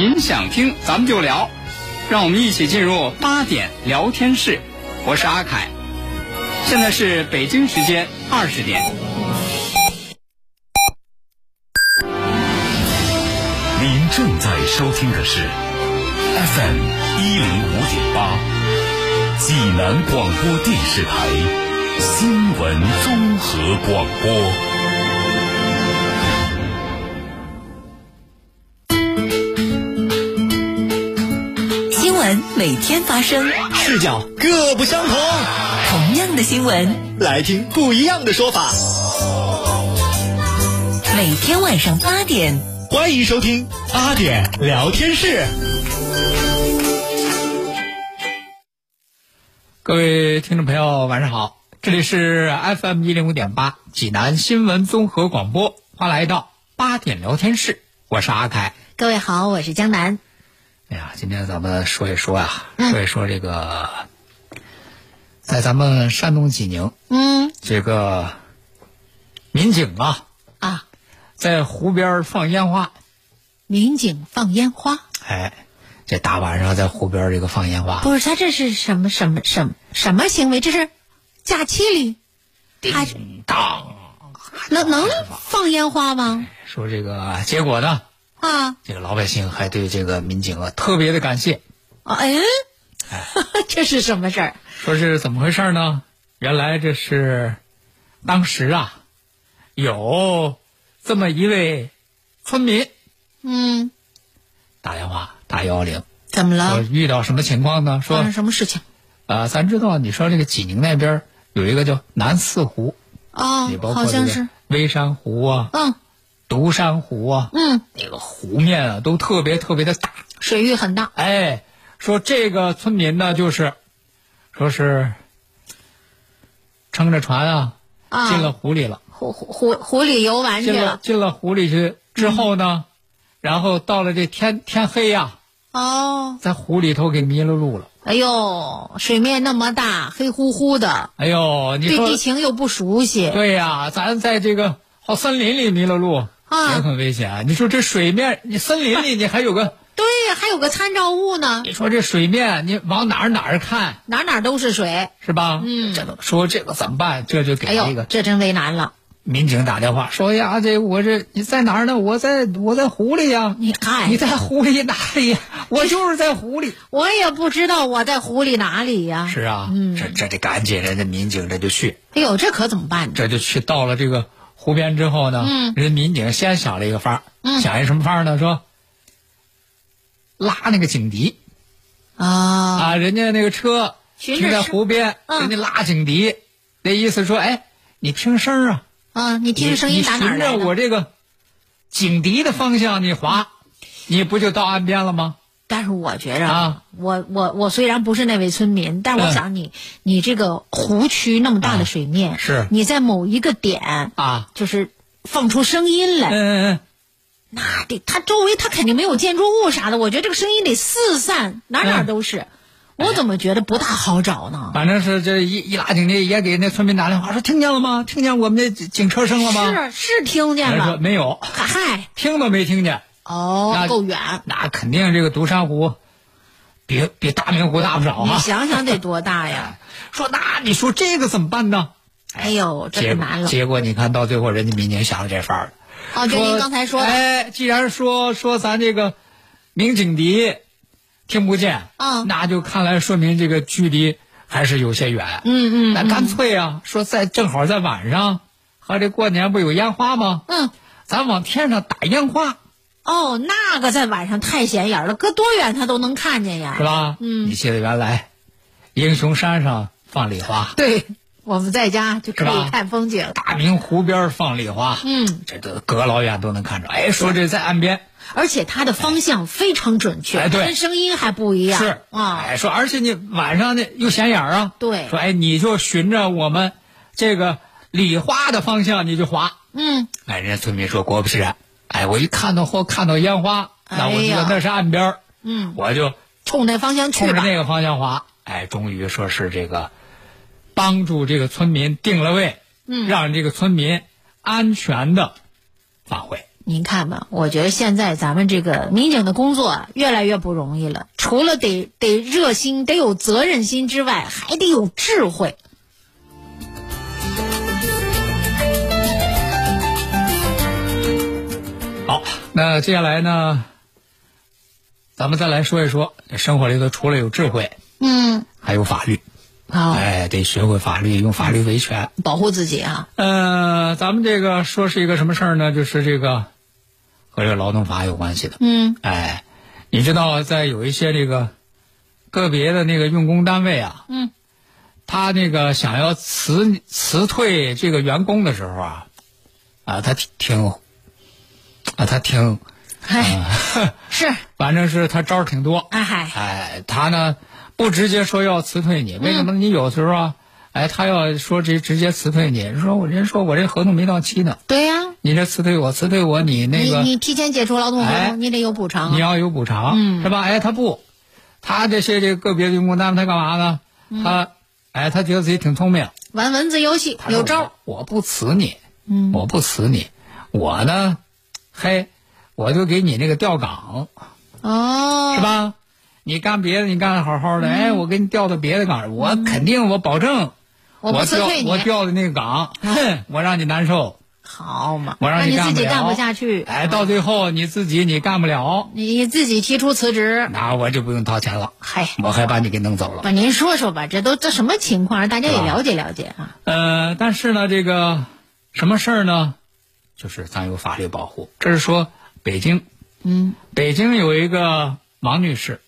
您想听咱们就聊，让我们一起进入八点聊天室。我是阿凯，现在是北京时间二十点。您正在收听的是 FM 一零五点八，济南广播电视台新闻综合广播。闻每天发生，视角各不相同。同样的新闻，来听不一样的说法。每天晚上八点，欢迎收听八点聊天室。各位听众朋友，晚上好，这里是 FM 一零五点八济南新闻综合广播，欢迎来到八点聊天室，我是阿凯。各位好，我是江南。哎呀，今天咱们说一说呀，说一说这个，在咱们山东济宁，嗯。这个民警啊，啊，在湖边放烟花，民警放烟花，哎，这大晚上在湖边这个放烟花，不是他这是什么什么什么什么行为？这是假期里，他叮当，能能放烟花吗？说这个结果呢，啊这个老百姓还对这个民警啊特别的感谢，啊哎，这是什么事儿？说是怎么回事呢？原来这是当时啊，有这么一位村民嗯，打电话打幺幺零，怎么说了？遇到什么情况呢？说发生什么事情？啊、咱知道你说这个济宁那边有一个叫南四湖，哦好像是，微山湖啊、嗯独山湖啊，嗯，那个湖面啊都特别特别的大。水域很大，哎，说这个村民呢，就是说是撑着船啊啊。进了湖里了，湖湖湖湖里游玩去了。了。进了湖里去之后呢，然后到了这天天黑呀、哦，在湖里头给迷了路了。哎呦，水面那么大，黑乎乎的，哎呦，你说对地形又不熟悉，对呀、咱在这个好森林里迷了路，啊也很危险啊。你说这水面，你森林里你还有个，对呀，还有个参照物呢，你说这水面你往哪儿哪儿看哪哪都是水。是吧？嗯这都说这个怎么办？这就给哎呦，那个这真为难了。民警打电话说呀，这我这你在哪儿呢？我在我在湖里呀。你看你在湖里哪里呀？我就是在湖里。我也不知道我在湖里哪里呀。是啊，嗯这这得赶紧，人家民警这就去，哎呦，这可怎么办呢？这就去到了这个湖边之后呢，嗯人民警先想了一个法儿，嗯想一什么法儿呢？说拉那个警笛啊，啊，人家那个车停在湖边，嗯人家拉警笛，那意思说，哎，你听声儿啊，啊，你听声音打哪儿你循着？我这个警笛的方向你划，你不就到岸边了吗？但是我觉着啊，我我我虽然不是那位村民，但我嗯想你，你这个湖区那么大的水面，啊是你在某一个点啊，就是放出声音来，嗯嗯嗯那得它周围它肯定没有建筑物啥的，我觉得这个声音得四散，哪哪嗯都是。我怎么觉得不大好找呢？反正是这一一拉警笛，也给那村民打电话说听见了吗？听见我们的警车声了吗？是是听见了，没有，嗨，听都没听见。哦那，够远。那肯定这个独山湖比比大明湖大不少你啊。想想得多大呀！说那你说这个怎么办呢？哎呦，这难了。结果你看到最后，人家民警想了这法儿，哦，就您刚才说的，哎，既然说说咱这个鸣警笛听不见，嗯那就看来说明这个距离还是有些远。嗯嗯那干脆啊，说在正好在晚上，和这过年不有烟花吗？嗯，咱往天上打烟花，哦，那个在晚上太显眼了，隔多远他都能看见呀是。吧？嗯。你记得原来英雄山上放礼花，对，我们在家就可以看风景。大明湖边放礼花，嗯，这都隔老远都能看着。哎，说这在岸边。而且它的方向非常准确，哎对。跟声音还不一样。是。啊，哎，说而且你晚上呢又显眼啊，对。说哎你就循着我们这个礼花的方向你就划，嗯，哎，人家村民说果不其然，哎，我一看到或看到烟花，那我知道那是岸边儿嗯，我就冲那方向去。冲着那个方向滑，哎，终于说是这个帮助这个村民定了位，嗯让这个村民安全的返回。您看吧，我觉得现在咱们这个民警的工作啊越来越不容易了，除了得得热心、得有责任心之外，还得有智慧。那接下来呢，咱们再来说一说，这生活里头除了有智慧，嗯，还有法律。好，哎，得学会法律，用法律维权。保护自己啊。呃，咱们这个说是一个什么事儿呢？就是这个和这个劳动法有关系的。嗯哎，你知道，在有一些这个个别的那个用工单位啊，嗯，他那个想要辞辞退这个员工的时候啊，啊，他挺挺啊，他挺，嗨，是，反正是他招儿挺多。哎嗨，哎，他呢不直接说要辞退你，为什么？你有时候啊，哎，他要说直直接辞退你，说我人说我这合同没到期呢，对呀、你这辞退我，辞退我，你那个你你提前解除劳动合同，哎你得有补偿啊。你要有补偿，嗯是吧？哎，他不，他这些这个个别的用工单位他干嘛呢？嗯他，哎，他觉得自己挺聪明，玩文字游戏有招我不辞你，嗯我不辞你，我呢，嘿，我就给你那个调岗，哦，是？吧？你干别的，你干的好好的，哎，我给你调到别的岗，我肯定，我保证，嗯我调我调的那个岗，哼，我让你难受，好嘛，我让你干不了，自己干不下去，哎，到最后你自己你干不了，你自己提出辞职。那我就不用掏钱了，嗨，我还把你给弄走了。那您说说吧，这都这什么情况，让大家也了解了解啊。呃，但是呢，这个什么事儿呢？就是咱有法律保护。这是说北京，嗯。北京有一个王女士，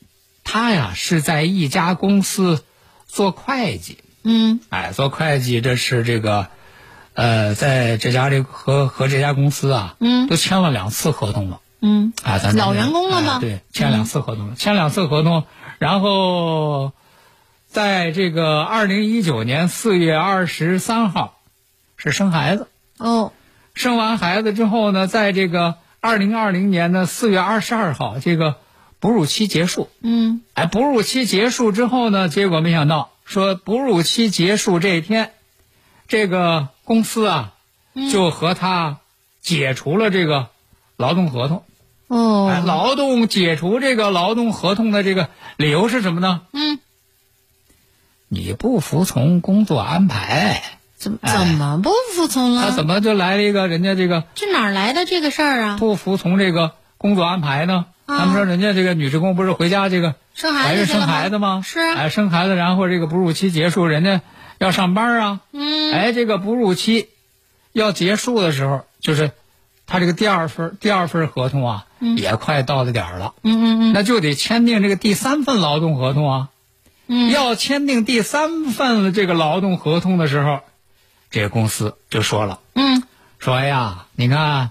她呀是在一家公司做会计，嗯。哎，做会计这是这个，呃，在这家这和和这家公司啊，嗯。都签了两次合同了。嗯。啊，咱老员工了吗哎对，签两次合同，签两次合同，然后在这个二零一九年四月二十三号是生孩子，哦生完孩子之后呢，在这个二零二零年的四月二十二号，这个哺乳期结束。嗯哎，哺乳期结束之后呢，结果没想到说哺乳期结束这一天，这个公司啊就和他解除了这个劳动合同。哦哎，劳动解除这个劳动合同的这个理由是什么呢？嗯，你不服从工作安排，怎么哎怎么不服从了？他怎么就来了一个人家这个这哪儿来的这个事儿啊？不服从这个工作安排呢？啊他们说人家这个女职工不是回家这个生怀孕生孩子吗？是啊哎，生孩子，然后这个哺乳期结束，人家要上班啊。嗯哎，这个哺乳期要结束的时候，就是他这个第二份第二份合同啊，也快到了点儿了。嗯嗯嗯那就得签订这个第三份劳动合同啊。嗯要签订第三份这个劳动合同的时候，这个公司就说了，嗯说哎呀，你看，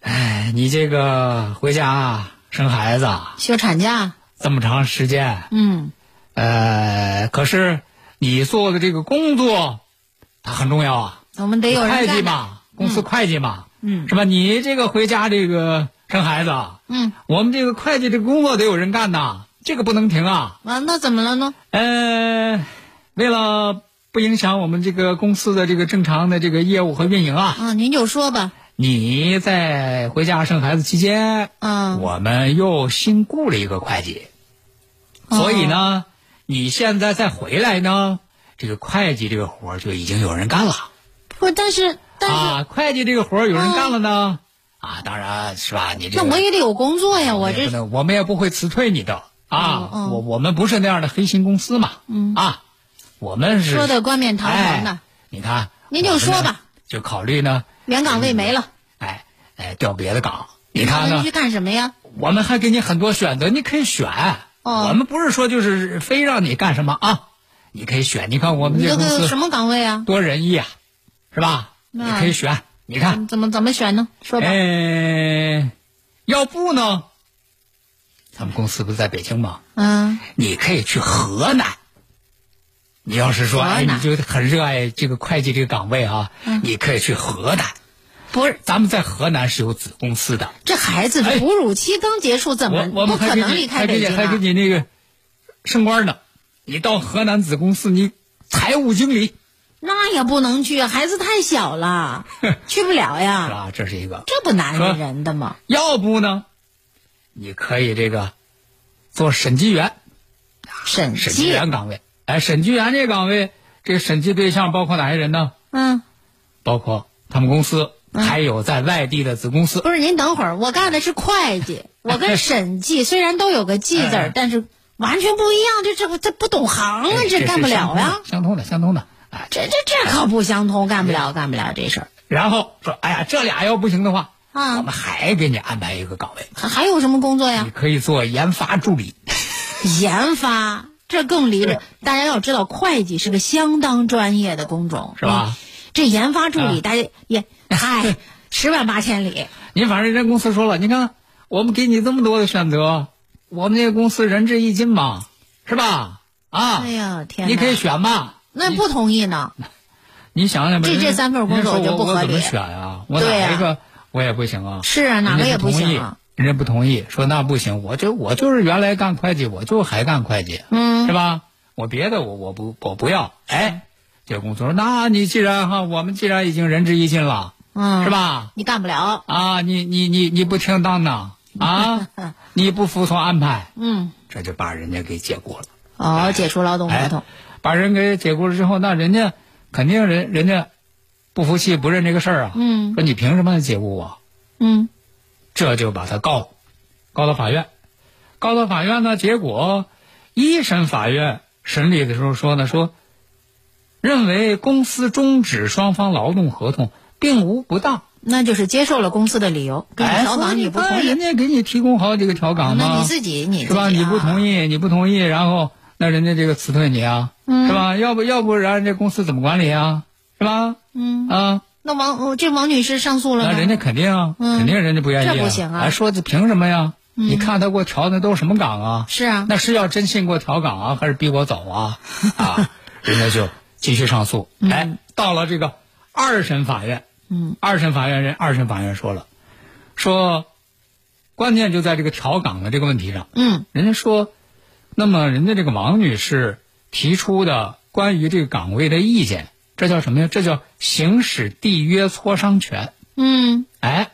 哎，你这个回家生孩子啊休产假。这么长时间，嗯呃，可是你做的这个工作，它很重要啊。我们得有人会计。嘛，公司会计嘛，嗯是吧？你这个回家这个生孩子啊，嗯我们这个会计这个工作得有人干呐，这个不能停啊。啊，那怎么了呢？呃，为了不影响我们这个公司的这个正常的这个业务和运营啊，啊，您就说吧。你在回家生孩子期间，嗯我们又新雇了一个会计，所以呢，你现在再回来呢，这个会计这个活儿就已经有人干了不，但是但是、啊。会计这个活儿有人干了呢，啊，当然是吧？你这个那我也得有工作呀，我这我们也不会辞退你的啊。我我们不是那样的黑心公司嘛，嗯啊，我们是说的冠冕堂皇的哎，你看，您就说吧，就考虑呢，原岗位没了，哎哎，调别的岗。你看呢去？干什么呀？我们还给你很多选择，你可以选。哦我们不是说就是非让你干什么啊，你可以选。你看我们你这公司这个什么岗位啊？多仁义啊，是吧？你可以选。你看，怎么怎么选呢？说吧。哎，要不呢？咱们公司不是在北京吗？嗯你可以去河南。你要是说，哎，你就很热爱这个会计这个岗位啊，嗯你可以去河南。不是，咱们在河南是有子公司的，这孩子哎哺乳期刚结束，怎么不可能离开还给你还给北京啊？你那个升官呢。你到河南子公司，你财务经理，那也不能去，孩子太小了，去不了是呀。吧？这是一个。这不难为人的吗？要不呢，你可以这个做审计员，审审计计，员岗位。哎，审计员这岗位，这个审计对象包括哪些人呢？嗯，包括他们公司，还有在外地的子公司。不是，您等会儿，我干的是会计，我跟审计虽然都有个计字但是完全不一样，这这不这不懂行啊，哎这干不了呀。相通的，相通的。哎，这这这可不相通，干不了，干不了这事儿然后说，哎呀，这俩要不行的话，啊我啊们。还给你安排一个岗位，还还有什么工作呀你？可以做研发助理。研发，这更离了。大家要知道，会计是个相当专业的工种，是吧嗯？这研发助理，啊大家也嗨，十万八千里。你反正人公司说了，你看我们给你这么多的选择，我们这个公司仁至义尽嘛，是吧？啊，哎呀，天哪！你可以选嘛。那不同意呢？你想想吧，这这三份工作我就不合理我怎么选啊？我哪一个我也不行啊？是啊，哪个也不行啊。人家不同意，说那不行，我就我就是原来干会计，我就还干会计，嗯是吧？我别的我我不我不要，哎，这个公司说，那你既然哈，我们既然已经仁至义尽了，嗯，是？吧？你干不了。啊，你你你你不听当当啊，你不服从安排，嗯，这就把人家给解雇了。哦，解除劳动合哎同。，把人给解雇了之后，那人家肯定人人家不服气，不认这个事儿啊。嗯说你凭什么解雇我？嗯这就把他告，告到法院，告到法院呢，结果一审法院审理的时候说呢，说认为公司终止双方劳动合同并无不当。那就是接受了公司的理由，给你哎，调岗你不同意人，家给你提供好几个调岗嘛，那你自己你是吧？你不同意，你不同意，然后那人家这个辞退你啊，嗯是吧？要不要不然这公司怎么管理啊？是吧？嗯，啊，那王哦这王女士上诉了吗？那人家肯定啊，嗯肯定人家不愿意、啊，这不行啊还，说这凭什么呀？你看他给我调的都是什么岗啊？是啊，那是要真信给我调岗啊，还是逼我走啊？啊，人家就继续上诉。哎，到了这个二审法院，嗯，二审法院人二审法院说了，说关键就在这个调岗的这个问题上。嗯人家说，那么人家这个王女士提出的关于这个岗位的意见，这叫什么呀？这叫行使缔约磋商权。嗯哎，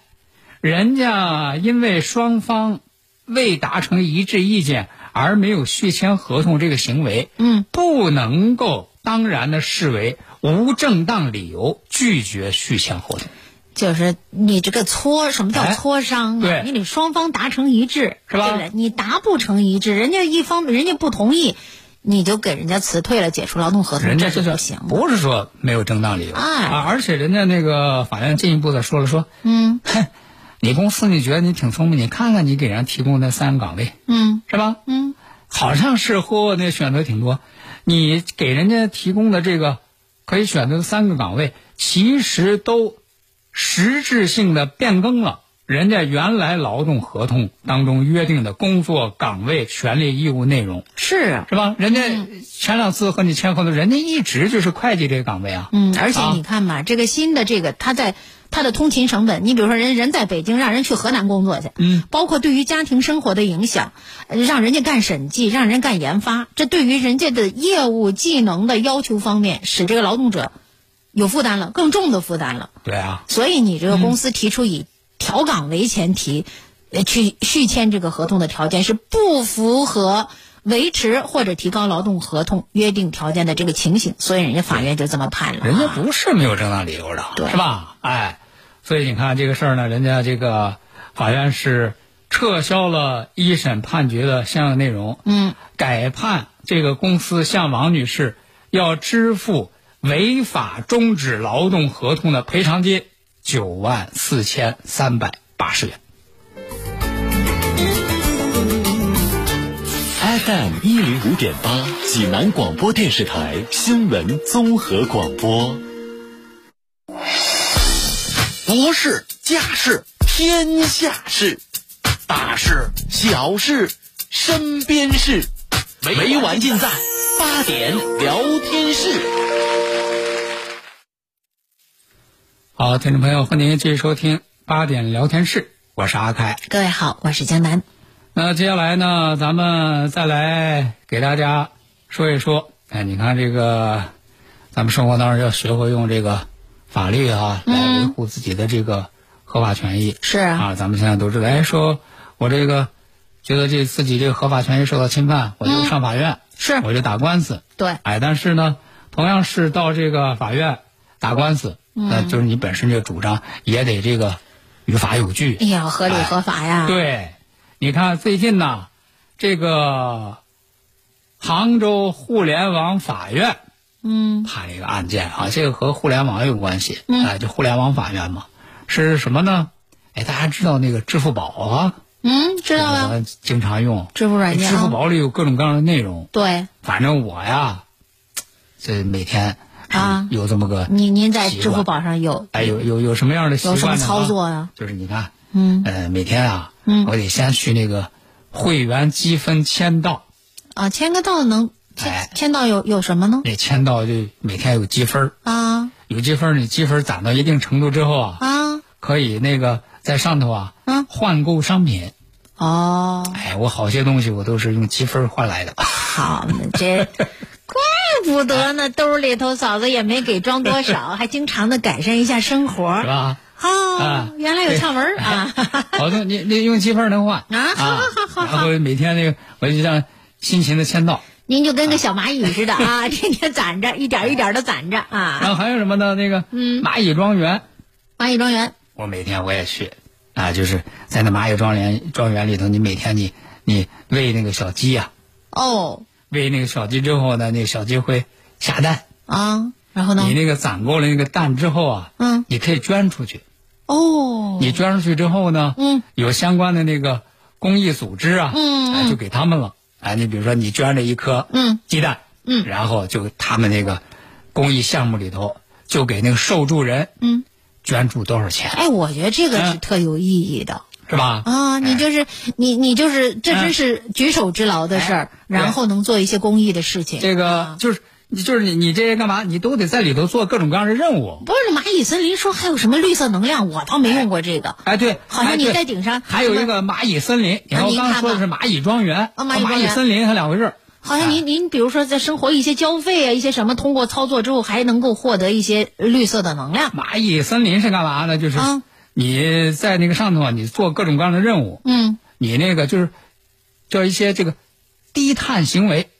人家因为双方未达成一致意见而没有续签合同，这个行为嗯，不能够当然的视为无正当理由拒绝续签合同。就是你这个磋，什么叫哎磋商啊？对你得双方达成一致，是吧对不对你达不成一致，人家一方人家不同意，你就给人家辞退了，解除劳动合同，人家这是是不行。不是说没有正当理由哎啊，而且人家那个法院进一步的说了说，嗯哼，你公司你觉得你挺聪明，你看看你给人家提供的三个岗位嗯是吧？嗯好像是或那选择挺多，你给人家提供的这个可以选择的三个岗位，其实都实质性的变更了人家原来劳动合同当中约定的工作岗位、权利义务内容，是啊，是吧？人家前两次和你签合同，人家一直就是会计这个岗位啊。嗯，而且啊你看嘛，这个新的这个他在他的通勤成本，你比如说人人在北京，让人去河南工作去，嗯，包括对于家庭生活的影响，呃让人家干审计，让人干研发，这对于人家的业务技能的要求方面，使这个劳动者有负担了，更重的负担了。对啊，所以你这个公司提出以调岗为前提，呃，去续签这个合同的条件是不符合维持或者提高劳动合同约定条件的这个情形，所以人家法院就这么判了。人家不是没有正当理由的，对是吧？哎，所以你看这个事儿呢，人家这个法院是撤销了一审判决的相应内容，嗯，改判这个公司向王女士要支付违法终止劳动合同的赔偿金九万四千三百八十元。FM 一零五点八，济南广播电视台新闻综合广播。国事、家事、天下事，大事、小事、身边事，每晚尽在八点聊天室。好，听众朋友，欢迎您继续收听八点聊天室，我是阿凯。各位好，我是江南。那接下来呢，咱们再来给大家说一说。哎，你看这个，咱们生活当中要学会用这个法律啊来维护自己的这个合法权益。是啊，啊，咱们现在都知道，哎，说我这个觉得这自己这个合法权益受到侵犯，我就上法院，是我就打官司。对，哎，但是呢，同样是到这个法院打官司，那就是你本身这个主张也得这个于法有据。哎呀，合理合法呀。对，你看最近呢，这个杭州互联网法院嗯。判了一个案件啊，这个和互联网有关系，哎，就互联网法院嘛，是什么呢？哎，大家知道那个支付宝啊，嗯，知道了。我经常用。支付软件啊。支付宝里有各种各样的内容，对，反正我呀，这每天是啊。有这么个您您在支付宝上有哎有有有什么样的习惯有什么操作啊？就是你看，嗯。呃，每天啊，嗯。我得先去那个会员积分签到，啊，签个到能哎。签签到有有什么呢？那签到就每天有积分儿，啊。有积分儿，你积分攒到一定程度之后啊，啊。可以那个在上头啊，嗯。换购商品。哦，哎，我好些东西我都是用积分换来的。好，那这怪不得呢，兜里头嫂子也没给装多少，还经常的改善一下生活。是。吧？哦啊，原来有窍门啊！好的，你你用积分儿能换啊好好好好。然后每天那个我就像辛勤的签到，您就跟个小蚂蚁似的啊，天天攒着，一点一点的攒着啊。然啊。后还有什么呢？那个蚂蚁庄园，蚂蚁庄园，我每天我也去，啊，就是在那蚂蚁庄园庄园里头，你每天你你喂那个小鸡呀、哦喂那个小鸡之后呢，那个小鸡会下蛋，啊，然后呢？你？那个攒够了那个蛋之后啊，嗯，你可以捐出去。哦，你捐出去之后呢，嗯，有相关的那个公益组织啊，嗯哎，就给他们了。哎，你比如说你捐了一颗嗯。鸡蛋，嗯。然后就他们那个公益项目里头就给那个受助人嗯，捐助多少钱，哎，我觉得这个是嗯特有意义的。是吧？啊，你就是你，你就是这真是举手之劳的事儿，哎然后能做一些公益的事情。这个啊就是你就是你你这些干嘛？你都得在里头做各种各样的任务。不是蚂蚁森林说还有什么绿色能量，我倒没用过这个。哎，对，好像你在顶上还有一个蚂蚁森林。您看刚才说的是蚂蚁庄园，啊蚂蚁森林还两回事儿。好像您您比如说在生活一些交费啊，一些什么，通过操作之后还能够获得一些绿色的能量。蚂蚁森林是干嘛呢？就是啊你在那个上头啊，你做各种各样的任务，嗯，你那个就是叫一些这个低碳行为。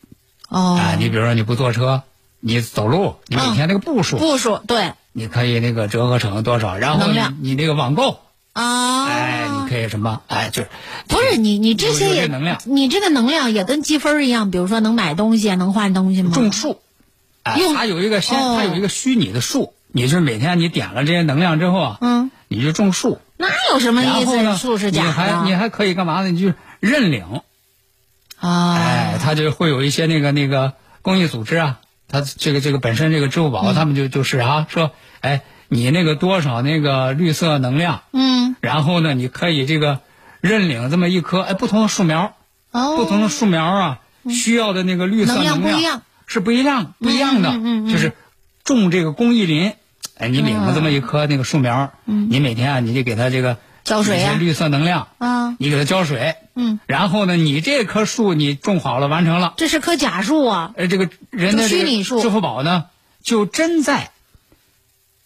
哦，啊。你比如说你不坐车，你走路，你每天那个步数，步数对。你可以那个折合成多少，然后你你那个网购，啊，哎，你可以什么，哎，就是不是你你这些也能量。你这个能量也跟积分一样，比如说能买东西啊，能换东西吗？种树，哎，用它有一个先，哦。它有一个虚拟的树，你就是每天你点了这些能量之后啊，嗯，你就种树，那有什么意思呢思？，树是你假的你还你还可以干嘛呢？你就认领，啊？哎，他就会有一些那个那个公益组织啊，他这个这个本身这个支付嗯宝，他们就就是啊说，哎，你那个多少那个绿色能量，嗯然后呢，你可以这个认领这么一棵哎不同的树苗，哦，不同的树苗啊，需要的那个绿色能量量不一样是不一样不一样的，嗯就是种这个公益林，哎，你领了这么一棵那个树苗，你每天啊你就给它这个嗯浇水啊绿色能量，啊，你给它浇水，嗯，然后呢，你这棵树你种好了完成了，这是棵假树啊，呃，这个人的虚拟树支付宝呢，就真在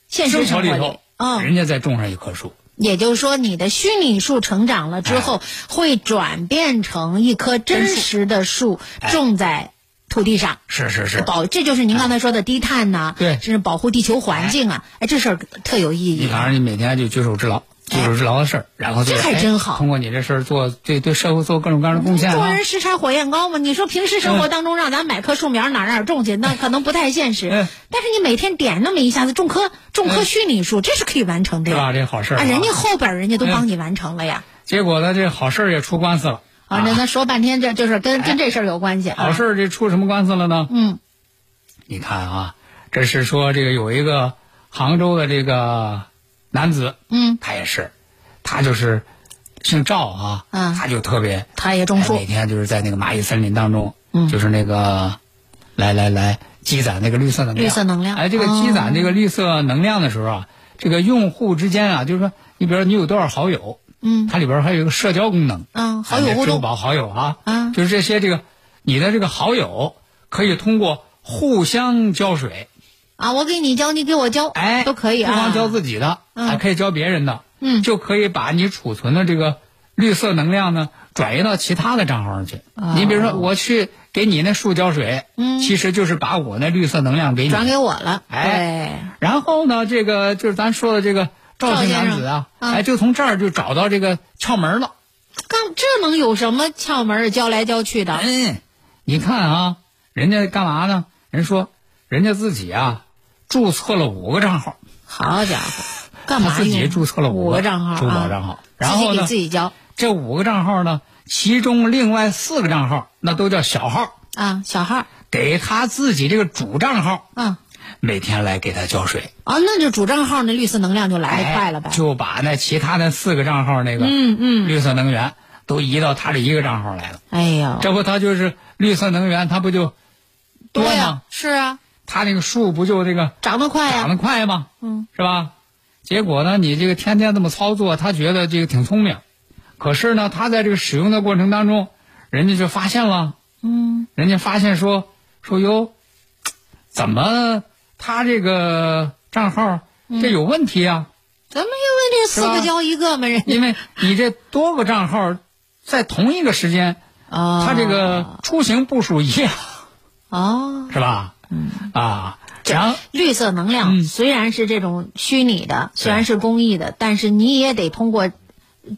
现实生活里头，，嗯，人家再种上一棵树，也就是说，你的虚拟树成长了之哎后，会转变成一棵真实的树，哎种在土地上。是是是，保，这就是您刚才说的低碳呐、对甚至保护地球环境啊，哎，这事儿特有意义你反正你每天就举手之劳，举手之劳的事儿，然后就这还哎真好通过你这事儿做对对社会做各种各样的贡献啊做人。拾柴火焰高嘛。你说平时生活当中让咱买棵树苗哪儿哪儿种去，那可能不太现实。嗯但是你每天点那么一下子种棵种棵嗯虚拟树，这是可以完成的是吧？呀。这好事儿啊，人家后边人家都嗯帮你完成了呀。结果呢，这好事儿也出官司了啊，那那说半天，这就是跟哎跟这事儿有关系。好事，儿这出什么官司了呢？嗯。你看啊，这是说这个有一个杭州的这个男子，嗯，他也是，他就是姓赵啊，嗯他就特别他也种树哎每天就是在那个蚂蚁森林当中，嗯。就是那个来来来积攒那个绿色能量，绿色能量。哎，这个哦积攒这个绿色能量的时候啊，这个用户之间啊，就是说，你比如说你有多少好友，嗯。它里边还有一个社交功能，嗯，好友互动。哎支付宝好友啊，啊。就是这些这个你的这个好友可以通过互相浇水，啊，我给你浇，你给我浇，哎，都可以啊。不光浇自己的，嗯。还可以浇别人的，嗯。就可以把你储存的这个绿色能量呢转移到其他的账号上去。你比如说，我去给你那树浇水，哦嗯。其实就是把我那绿色能量给你。转给我了，哎然后呢，这个就是咱说的这个赵姓男子啊，哎，就从这儿就找到这个窍门了。对，干这能有什么窍门教？来教去的，嗯，你看啊，人家干嘛呢？人说人家自己啊注册了五个账号，好家伙，干嘛他自己注册了五个账号啊？珠宝账号，然后自己给呢，自己交这五个账号呢，其中另外四个账号那都叫小号，啊，小号，给他自己这个主账号嗯，每天来给他浇水，啊，那就主账号那绿色能量就来得快了呗哎。就把那其他那四个账号那个嗯嗯，绿色能源都移到他这一个账号来了。哎呀，这不他就是绿色能源，他不就多多呀吗？，是啊，他那个树不就这个长得快呀长得，快吗？嗯，是吧？结果呢，你这个天天这么操作，他觉得这个挺聪明，可是呢，他在这个使用的过程当中，人家就发现了，嗯，人家发现说说哟，怎么他这个账号嗯。这有问题啊？怎么因为这四个交一个嘛，人家？因为你这多个账号在同一个时间，啊，他这个出行步数一样，哦，是吧？嗯。啊，然后绿色能量嗯。虽然是这种虚拟的，虽然是公益的，但是你也得通过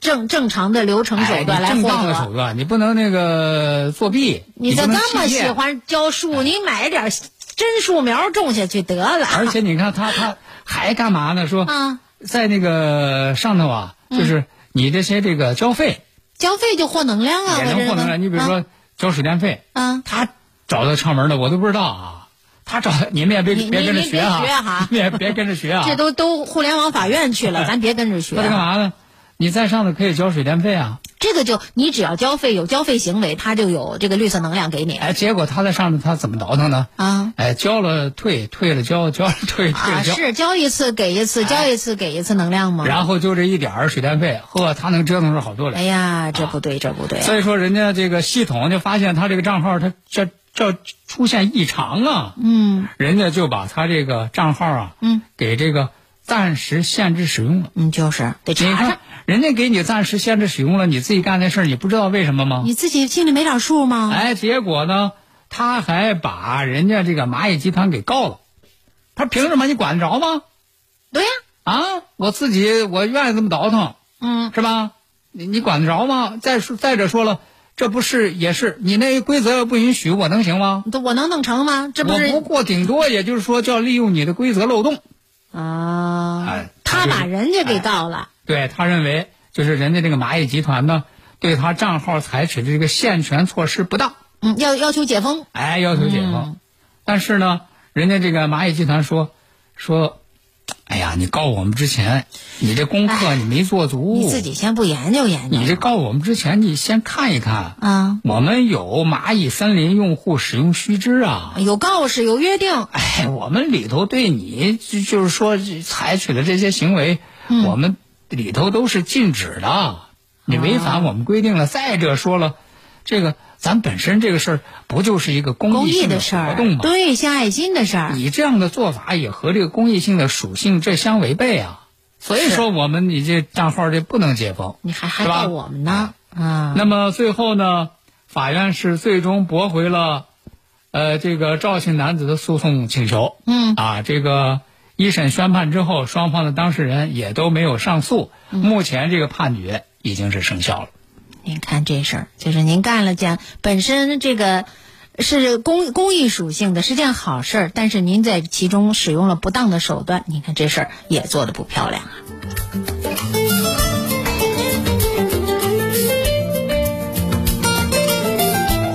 正正常的流程手哎，段来获你正当的手得。段，你不能那个作弊，你这不能这么喜欢浇树，你买点真树苗种下去得了。而且你看他他还干嘛呢？说啊，在那个上头啊，就是你这些这个交费交费就获能量啊，也能获能量。你比如说交水电费，啊，他找到窍门的我都不知道啊。他找你们也别别跟着学哈 你们也别跟着学啊。这都都互联网法院去了，咱别跟着学他。在干嘛呢？你在上头可以交水电费啊。这个就你只要交费，有交费行为，它就有这个绿色能量给你哎，结果他在上面他怎么倒腾呢？啊。哎，交了退，退了交，交了退，退交。是交一次给一次，交一次给一次能量吗？然后就这一点儿水电费，呵，他能折腾出好多来。哎呀，这不对，这不对。所以说，人家这个系统就发现他这个账号他这这出现异常啊，嗯人家就把他这个账号啊，嗯，给这个暂时限制使用了。嗯，就是得查查，，人家给你暂时限制使用了，你自己干那事儿，你不知道为什么吗？你自己心里没点数吗？哎，结果呢，他还把人家这个蚂蚁集团给告了。他凭什么？你管得着吗？对呀，啊，我自己我愿意这么倒腾，嗯，是吧？你你管得着吗？再说再者说了，这不是也是你那规则要不允许，我能行吗？我能弄成吗？这不我不过顶多也就是说叫利用你的规则漏洞。啊哎？他把人家给哎告了，对他认为就是人家这个蚂蚁集团呢，对他账号采取的这个限权措施不当，嗯，要要求解封。哎，要求解封。嗯但是呢，人家这个蚂蚁集团说说，哎呀，你告我们之前，你这功课你没做足，你自己先不研究研究。你这告我们之前，你先看一看。啊，我们有蚂蚁森林用户使用须知啊，有告示有约定，哎，我们里头对你就就是说采取的这些行为，嗯我们里头都是禁止的，你违反我们规定了。再者说了，这个咱本身这个事儿不就是一个公公益的事儿活动，吗？对，献爱心的事儿。你这样的做法也和这个公益性的属性这相违背啊。所以说，我们你这账号这不能解封。你还还是吧告我们呢？啊，那么最后呢，法院是最终驳回了，呃，这个赵姓男子的诉讼请求。嗯啊，这个一审宣判之后，双方的当事人也都没有上诉。嗯目前这个判决已经是生效了。您看这事儿，就是您干了件本身这个是公公益属性的，是件好事儿，但是您在其中使用了不当的手段，您看这事儿也做的不漂亮啊。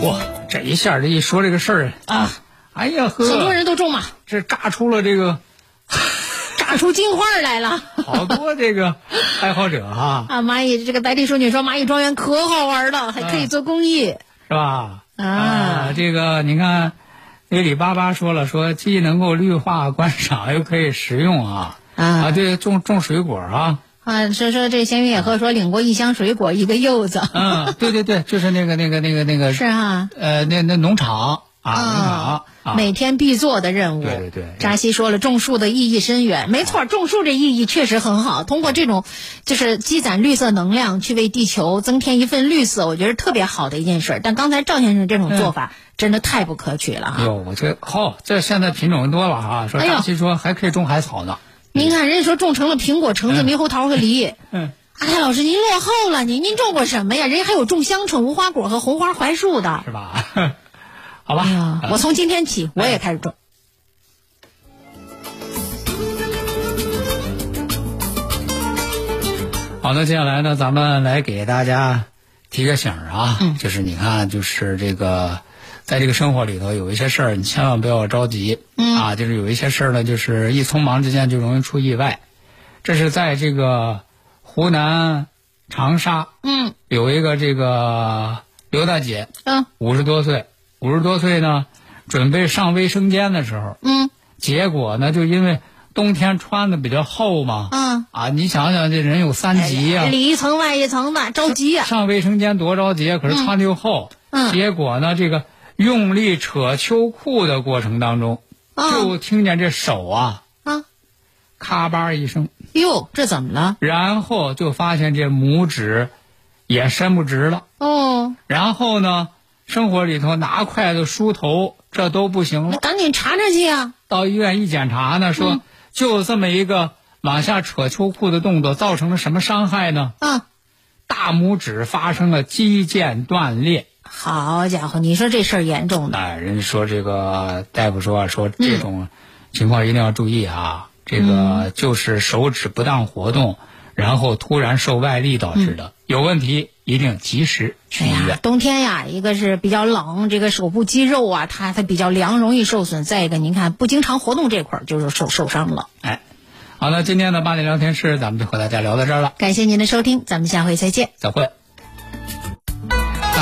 嚯，这一下这一说这个事儿啊，哎呀呵，很多人都中嘛，这炸出了这个炸出金花来了。好多这个爱好者哈、啊，蚂蚁这个白地淑女说蚂蚁庄园可好玩了，还可以做公益。是吧？啊这个你看，那李巴巴说了，说既能够绿化观赏，又可以食用啊啊对，种种水果啊，啊，说说这闲云野鹤说领过一箱水果，一个柚子。嗯，对对对，就是那个那个那个那个 是啊，呃，那那农场啊，啊，每天必做的任务。对对对扎西说了，种树的意义深远，没错，种树这意义确实很好。通过这种就是积攒绿色能量，去为地球增添一份绿色，我觉得特别好的一件事。但刚才赵先生这种做法真的太不可取了哈。哟，我这好，这现在品种多了啊。说哎呦扎西说还可以种海草呢。您看，人家说种成了苹果、橙子、嗯猕猴桃和梨。嗯，阿泰老师，您落后了，您您种过什么呀？人家还有种香椿、无花果和红花槐树的。是吧？好吧，我从今天起我也开始种。好，那接下来呢，咱们来给大家提个醒儿啊，嗯。就是你看，就是这个，在这个生活里头有一些事儿，你千万不要着急，嗯。啊，就是有一些事儿呢，就是一匆忙之间就容易出意外。这是在这个湖南长沙嗯。有一个这个刘大姐，嗯。五十多岁，五十多岁呢，准备上卫生间的时候，嗯。结果呢，就因为冬天穿的比较厚嘛，嗯，啊，你想想，这人有三急呀、里一层外一层的，着急呀、上卫生间多着急，可是穿的又厚，嗯。结果呢，这个用力扯秋裤的过程当中，啊就听见这手啊，啊！咔吧一声，哟，这怎么了？然后就发现这拇指也伸不直了，哦，然后呢，生活里头拿筷子梳头，这都不行了。那赶紧查查去啊！到医院一检查呢，说、就这么一个往下扯秋裤的动作，造成了什么伤害呢？啊，大拇指发生了肌腱断裂。好家伙，你说这事儿严重的。哎，人家说这个大夫说啊，说这种情况一定要注意啊，这个就是手指不当活动，然后突然受外力导致的，有问题一定及时去医院，。冬天呀，一个是比较冷，这个手部肌肉啊，它它比较凉，容易受损；再一个，您看不经常活动这块儿就是受受伤了。哎，好了，今天的八点聊天室咱们就和大家聊到这儿了，感谢您的收听，咱们下回再见。再会。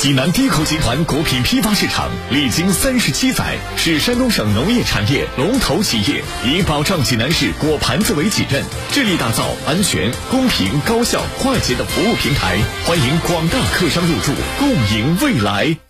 济南低口集团果品批发市场历经三十七载，是山东省农业产业龙头企业，以保障济南市果盘子为己任，致力打造安全、公平、高效、快捷的服务平台，欢迎广大客商入驻，共赢未来。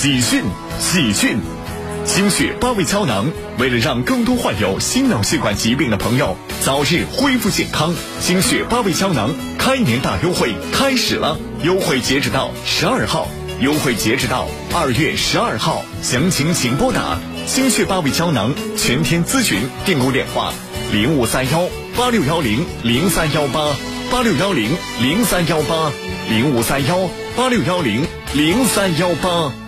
喜讯！喜讯！心血八味胶囊为了让更多患有心脑血管疾病的朋友早日恢复健康，心血八味胶囊开年大优惠开始了，优惠截止到十二号，优惠截止到二月十二号，详情请拨打心血八味胶囊全天咨询订购电话零五三幺八六幺零零三幺八八六幺零零三幺八零五三幺八六幺零零三幺八。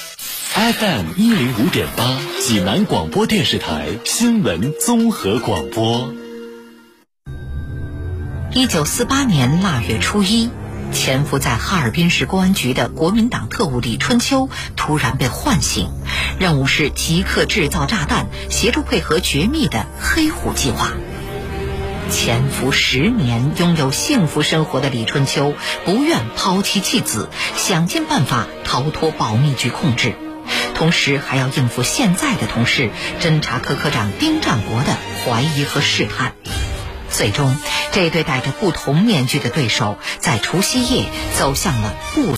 FM 一零五点八，济南广播电视台新闻综合广播。一九四八年腊月初一，潜伏在哈尔滨市公安局的国民党特务李春秋突然被唤醒，任务是即刻制造炸弹，协助配合绝密的“黑虎计划”。潜伏十年、拥有幸福生活的李春秋，不愿抛妻弃子，想尽办法逃脱保密局控制，同时还要应付现在的同事侦查科科长丁占国的怀疑和试探。最终，这对戴着不同面具的对手，在除夕夜走向了不。